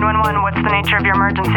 911, what's the nature of your emergency?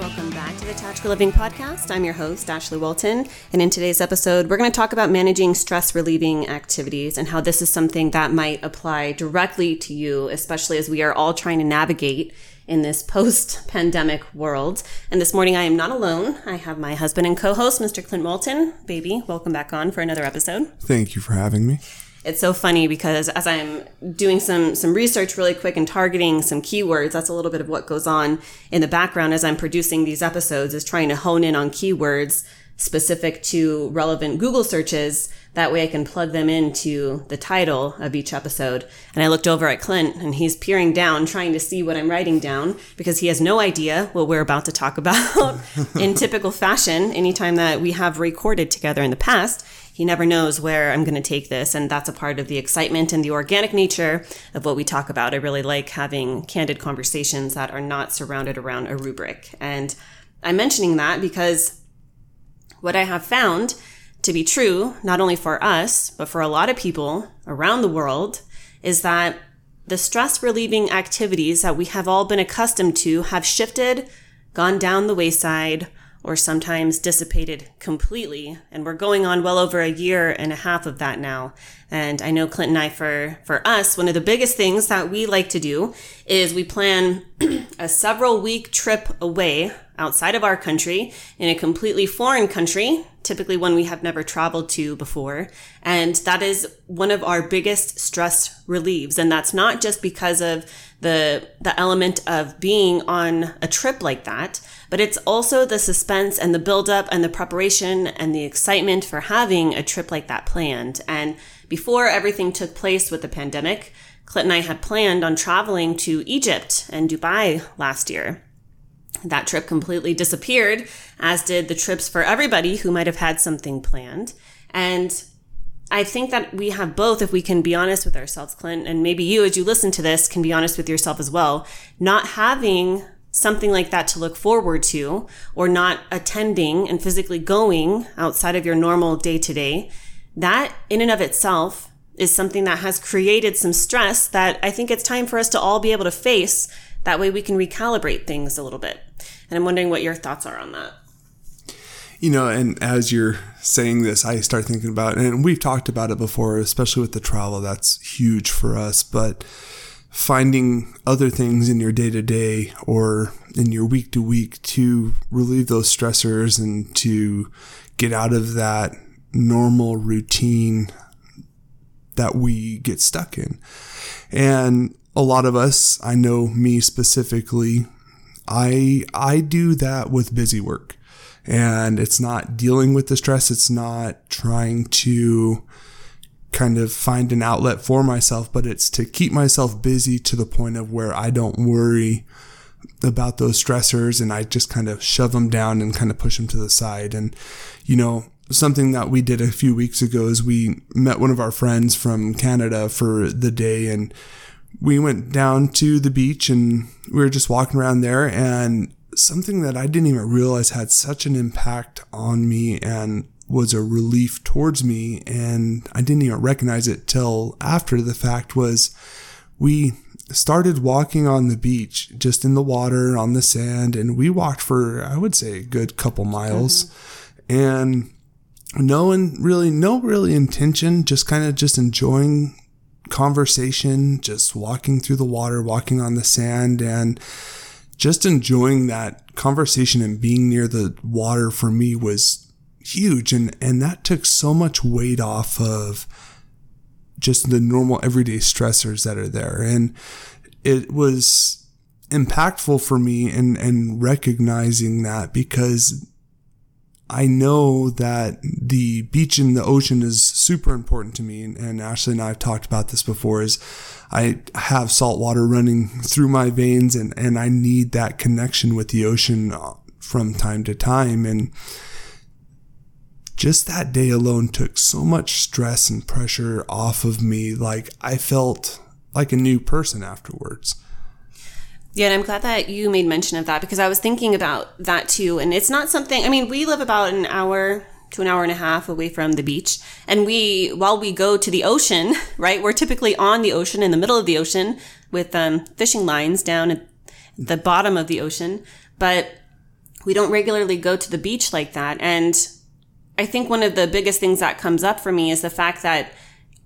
Welcome back to the Tactical Living Podcast. I'm your host, Ashley Walton. And in today's episode, we're going to talk about managing stress relieving activities and how this is something that might apply directly to you, especially as we are all trying to navigate in this post pandemic world. And this morning, I am not alone. I have my husband and co host, Mr. Clint Walton. Baby, welcome back on for another episode. Thank you for having me. It's so funny because as I'm doing some some research really quick and targeting some keywords, that's a little bit of what goes on in the background as I'm producing these episodes is trying to hone in on keywords specific to relevant Google searches. That way I can plug them into the title of each episode. And I looked over at Clint and he's peering down trying to see what I'm writing down because he has no idea what we're about to talk about in typical fashion anytime that we have recorded together in the past he never knows where I'm going to take this. And that's a part of the excitement and the organic nature of what we talk about. I really like having candid conversations that are not surrounded around a rubric. And I'm mentioning that because what I have found to be true, not only for us, but for a lot of people around the world, is that the stress relieving activities that we have all been accustomed to have shifted, gone down the wayside, or sometimes dissipated completely. And we're going on well over a year and a half of that now. And I know Clint and I, for, for us, one of the biggest things that we like to do is we plan a several week trip away outside of our country in a completely foreign country, typically one we have never traveled to before. And that is one of our biggest stress relieves. And that's not just because of the, the element of being on a trip like that, but it's also the suspense and the buildup and the preparation and the excitement for having a trip like that planned. And before everything took place with the pandemic, Clint and I had planned on traveling to Egypt and Dubai last year. That trip completely disappeared, as did the trips for everybody who might have had something planned. And I think that we have both, if we can be honest with ourselves, Clint, and maybe you, as you listen to this, can be honest with yourself as well. Not having something like that to look forward to, or not attending and physically going outside of your normal day to day, that in and of itself is something that has created some stress that I think it's time for us to all be able to face. That way we can recalibrate things a little bit. And I'm wondering what your thoughts are on that. You know, and as you're saying this, I start thinking about, and we've talked about it before, especially with the travel, that's huge for us. But finding other things in your day to day or in your week to week to relieve those stressors and to get out of that normal routine that we get stuck in. And a lot of us, I know me specifically, I I do that with busy work. And it's not dealing with the stress, it's not trying to kind of find an outlet for myself, but it's to keep myself busy to the point of where I don't worry about those stressors and I just kind of shove them down and kind of push them to the side. And, you know, something that we did a few weeks ago is we met one of our friends from Canada for the day and we went down to the beach and we were just walking around there and something that I didn't even realize had such an impact on me and was a relief towards me and I didn't even recognize it till after the fact was we started walking on the beach just in the water on the sand and we walked for I would say a good couple miles mm-hmm. and no one really no really intention just kind of just enjoying conversation just walking through the water walking on the sand and just enjoying that conversation and being near the water for me was huge and and that took so much weight off of just the normal everyday stressors that are there and it was impactful for me and and recognizing that because I know that the beach and the ocean is super important to me. And Ashley and I have talked about this before is I have salt water running through my veins and, and I need that connection with the ocean uh, from time to time. And just that day alone took so much stress and pressure off of me. Like I felt like a new person afterwards. Yeah, and I'm glad that you made mention of that because I was thinking about that too. And it's not something, I mean, we live about an hour to an hour and a half away from the beach. And we, while we go to the ocean, right, we're typically on the ocean, in the middle of the ocean, with um, fishing lines down at the bottom of the ocean. But we don't regularly go to the beach like that. And I think one of the biggest things that comes up for me is the fact that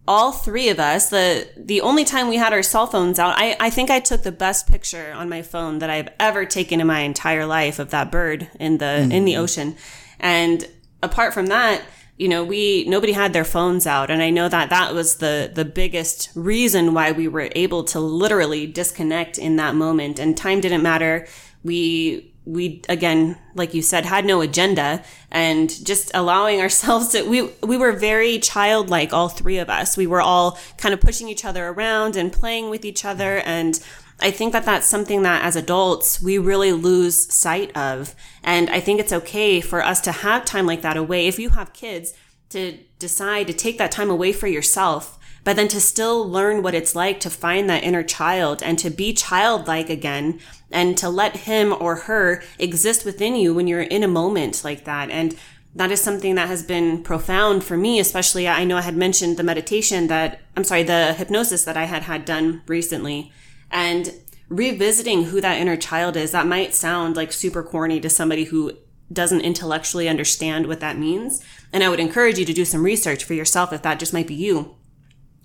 all three of us, the the only time we had our cell phones out, I, I think I took the best picture on my phone that I've ever taken in my entire life of that bird in the mm-hmm. in the ocean. And apart from that, you know, we nobody had their phones out, and I know that that was the the biggest reason why we were able to literally disconnect in that moment. And time didn't matter. We we again like you said had no agenda and just allowing ourselves to we we were very childlike all three of us. We were all kind of pushing each other around and playing with each other. And I think that that's something that as adults we really lose sight of. And I think it's okay for us to have time like that away. If you have kids to decide to take that time away for yourself but then to still learn what it's like to find that inner child and to be childlike again and to let him or her exist within you when you're in a moment like that. And that is something that has been profound for me, especially I know I had mentioned the meditation that, I'm sorry, the hypnosis that I had had done recently and revisiting who that inner child is. That might sound like super corny to somebody who doesn't intellectually understand what that means. And I would encourage you to do some research for yourself if that just might be you.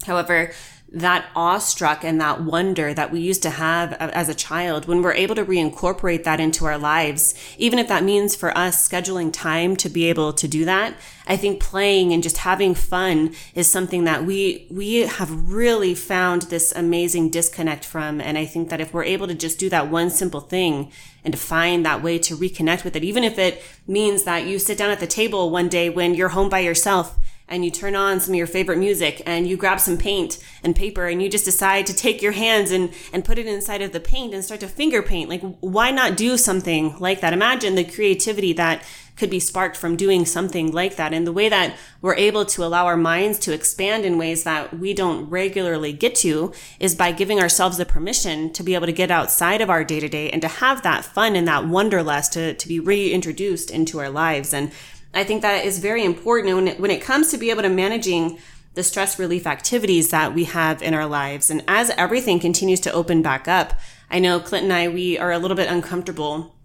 However, that awestruck and that wonder that we used to have as a child, when we're able to reincorporate that into our lives, even if that means for us scheduling time to be able to do that, I think playing and just having fun is something that we, we have really found this amazing disconnect from. And I think that if we're able to just do that one simple thing and to find that way to reconnect with it, even if it means that you sit down at the table one day when you're home by yourself and you turn on some of your favorite music and you grab some paint and paper and you just decide to take your hands and, and put it inside of the paint and start to finger paint. Like, why not do something like that? Imagine the creativity that could be sparked from doing something like that and the way that we're able to allow our minds to expand in ways that we don't regularly get to is by giving ourselves the permission to be able to get outside of our day to day and to have that fun and that wanderlust to, to be reintroduced into our lives. And I think that is very important when it, when it comes to be able to managing the stress relief activities that we have in our lives. And as everything continues to open back up, I know Clint and I, we are a little bit uncomfortable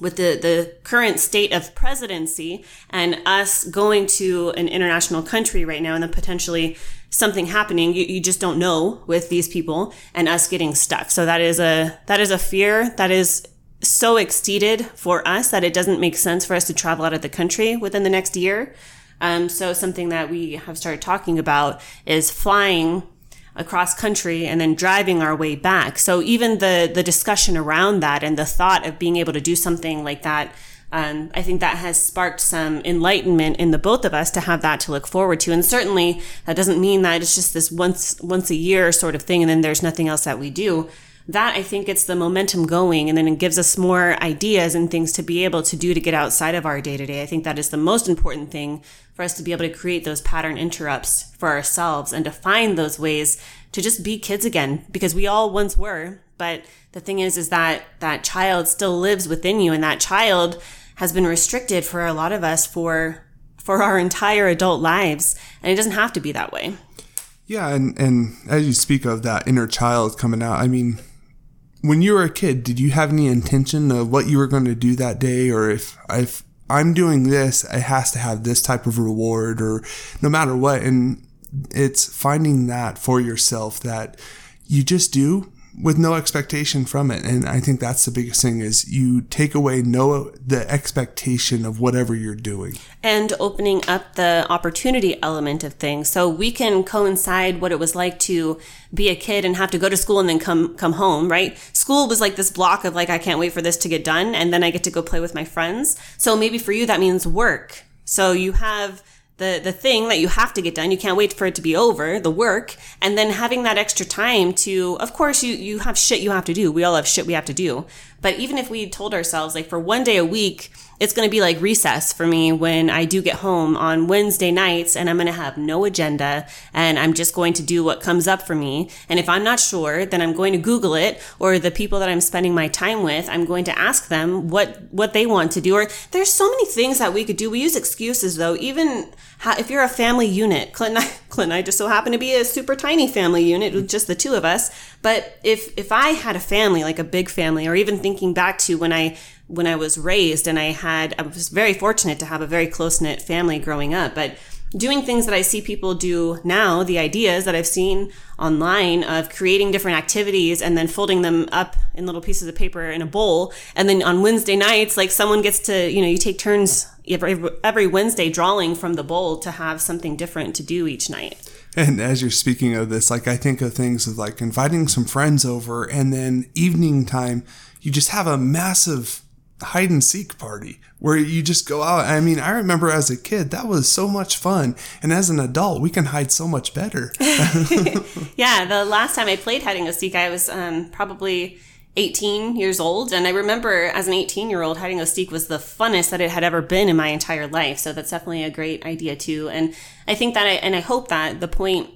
with the, the current state of presidency and us going to an international country right now and then potentially something happening. You, you just don't know with these people and us getting stuck. So that is a that is a fear. That is so exceeded for us that it doesn't make sense for us to travel out of the country within the next year. Um, so something that we have started talking about is flying across country and then driving our way back. So even the the discussion around that and the thought of being able to do something like that, um, I think that has sparked some enlightenment in the both of us to have that to look forward to. And certainly that doesn't mean that it's just this once once a year sort of thing, and then there's nothing else that we do that I think gets the momentum going and then it gives us more ideas and things to be able to do to get outside of our day to day. I think that is the most important thing for us to be able to create those pattern interrupts for ourselves and to find those ways to just be kids again because we all once were. But the thing is, is that that child still lives within you and that child has been restricted for a lot of us for for our entire adult lives and it doesn't have to be that way yeah and and as you speak of that inner child coming out i mean when you were a kid, did you have any intention of what you were going to do that day, or if if I'm doing this, it has to have this type of reward, or no matter what? And it's finding that for yourself that you just do with no expectation from it. And I think that's the biggest thing is you take away no the expectation of whatever you're doing. And opening up the opportunity element of things. So we can coincide what it was like to be a kid and have to go to school and then come come home, right? School was like this block of like I can't wait for this to get done and then I get to go play with my friends. So maybe for you that means work. So you have the the thing that you have to get done. You can't wait for it to be over the work and then having that extra time to of course you you have shit you have to do. We all have shit we have to do. But even if we told ourselves like for one day a week it's going to be like recess for me when I do get home on Wednesday nights and I'm going to have no agenda and I'm just going to do what comes up for me. And if I'm not sure, then I'm going to Google it or the people that I'm spending my time with, I'm going to ask them what, what they want to do. Or there's so many things that we could do. We use excuses though, even if you're a family unit, Clint and, I, Clint and I just so happen to be a super tiny family unit with just the two of us. But if, if I had a family, like a big family, or even thinking back to when I when I was raised and I had, I was very fortunate to have a very close knit family growing up, but doing things that I see people do now, the ideas that I've seen online of creating different activities and then folding them up in little pieces of paper in a bowl. And then on Wednesday nights, like someone gets to, you know, you take turns every, every Wednesday drawing from the bowl to have something different to do each night. And as you're speaking of this, like I think of things of like inviting some friends over and then evening time, you just have a massive hide and seek party where you just go out. I mean, I remember as a kid, that was so much fun. And as an adult, we can hide so much better. yeah, the last time I played hide and seek, I was um, probably 18 years old. And I remember as an 18 year old, hiding a seek was the funnest that it had ever been in my entire life. So that's definitely a great idea too. And I think that I, and I hope that the point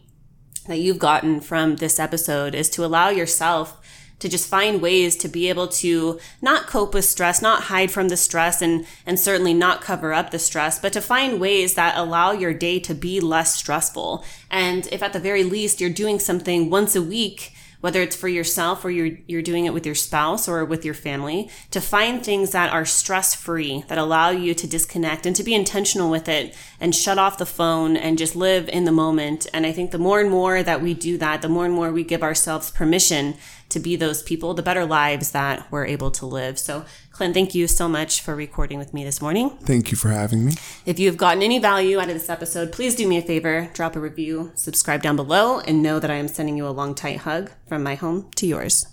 that you've gotten from this episode is to allow yourself to just find ways to be able to not cope with stress, not hide from the stress and, and certainly not cover up the stress, but to find ways that allow your day to be less stressful. And if at the very least you're doing something once a week whether it's for yourself or you're, you're doing it with your spouse or with your family, to find things that are stress free, that allow you to disconnect and to be intentional with it and shut off the phone and just live in the moment. And I think the more and more that we do that, the more and more we give ourselves permission to be those people, the better lives that we're able to live. So Clint, thank you so much for recording with me this morning. Thank you for having me. If you've gotten any value out of this episode, please do me a favor, drop a review, subscribe down below, and know that I am sending you a long, tight hug from my home to yours.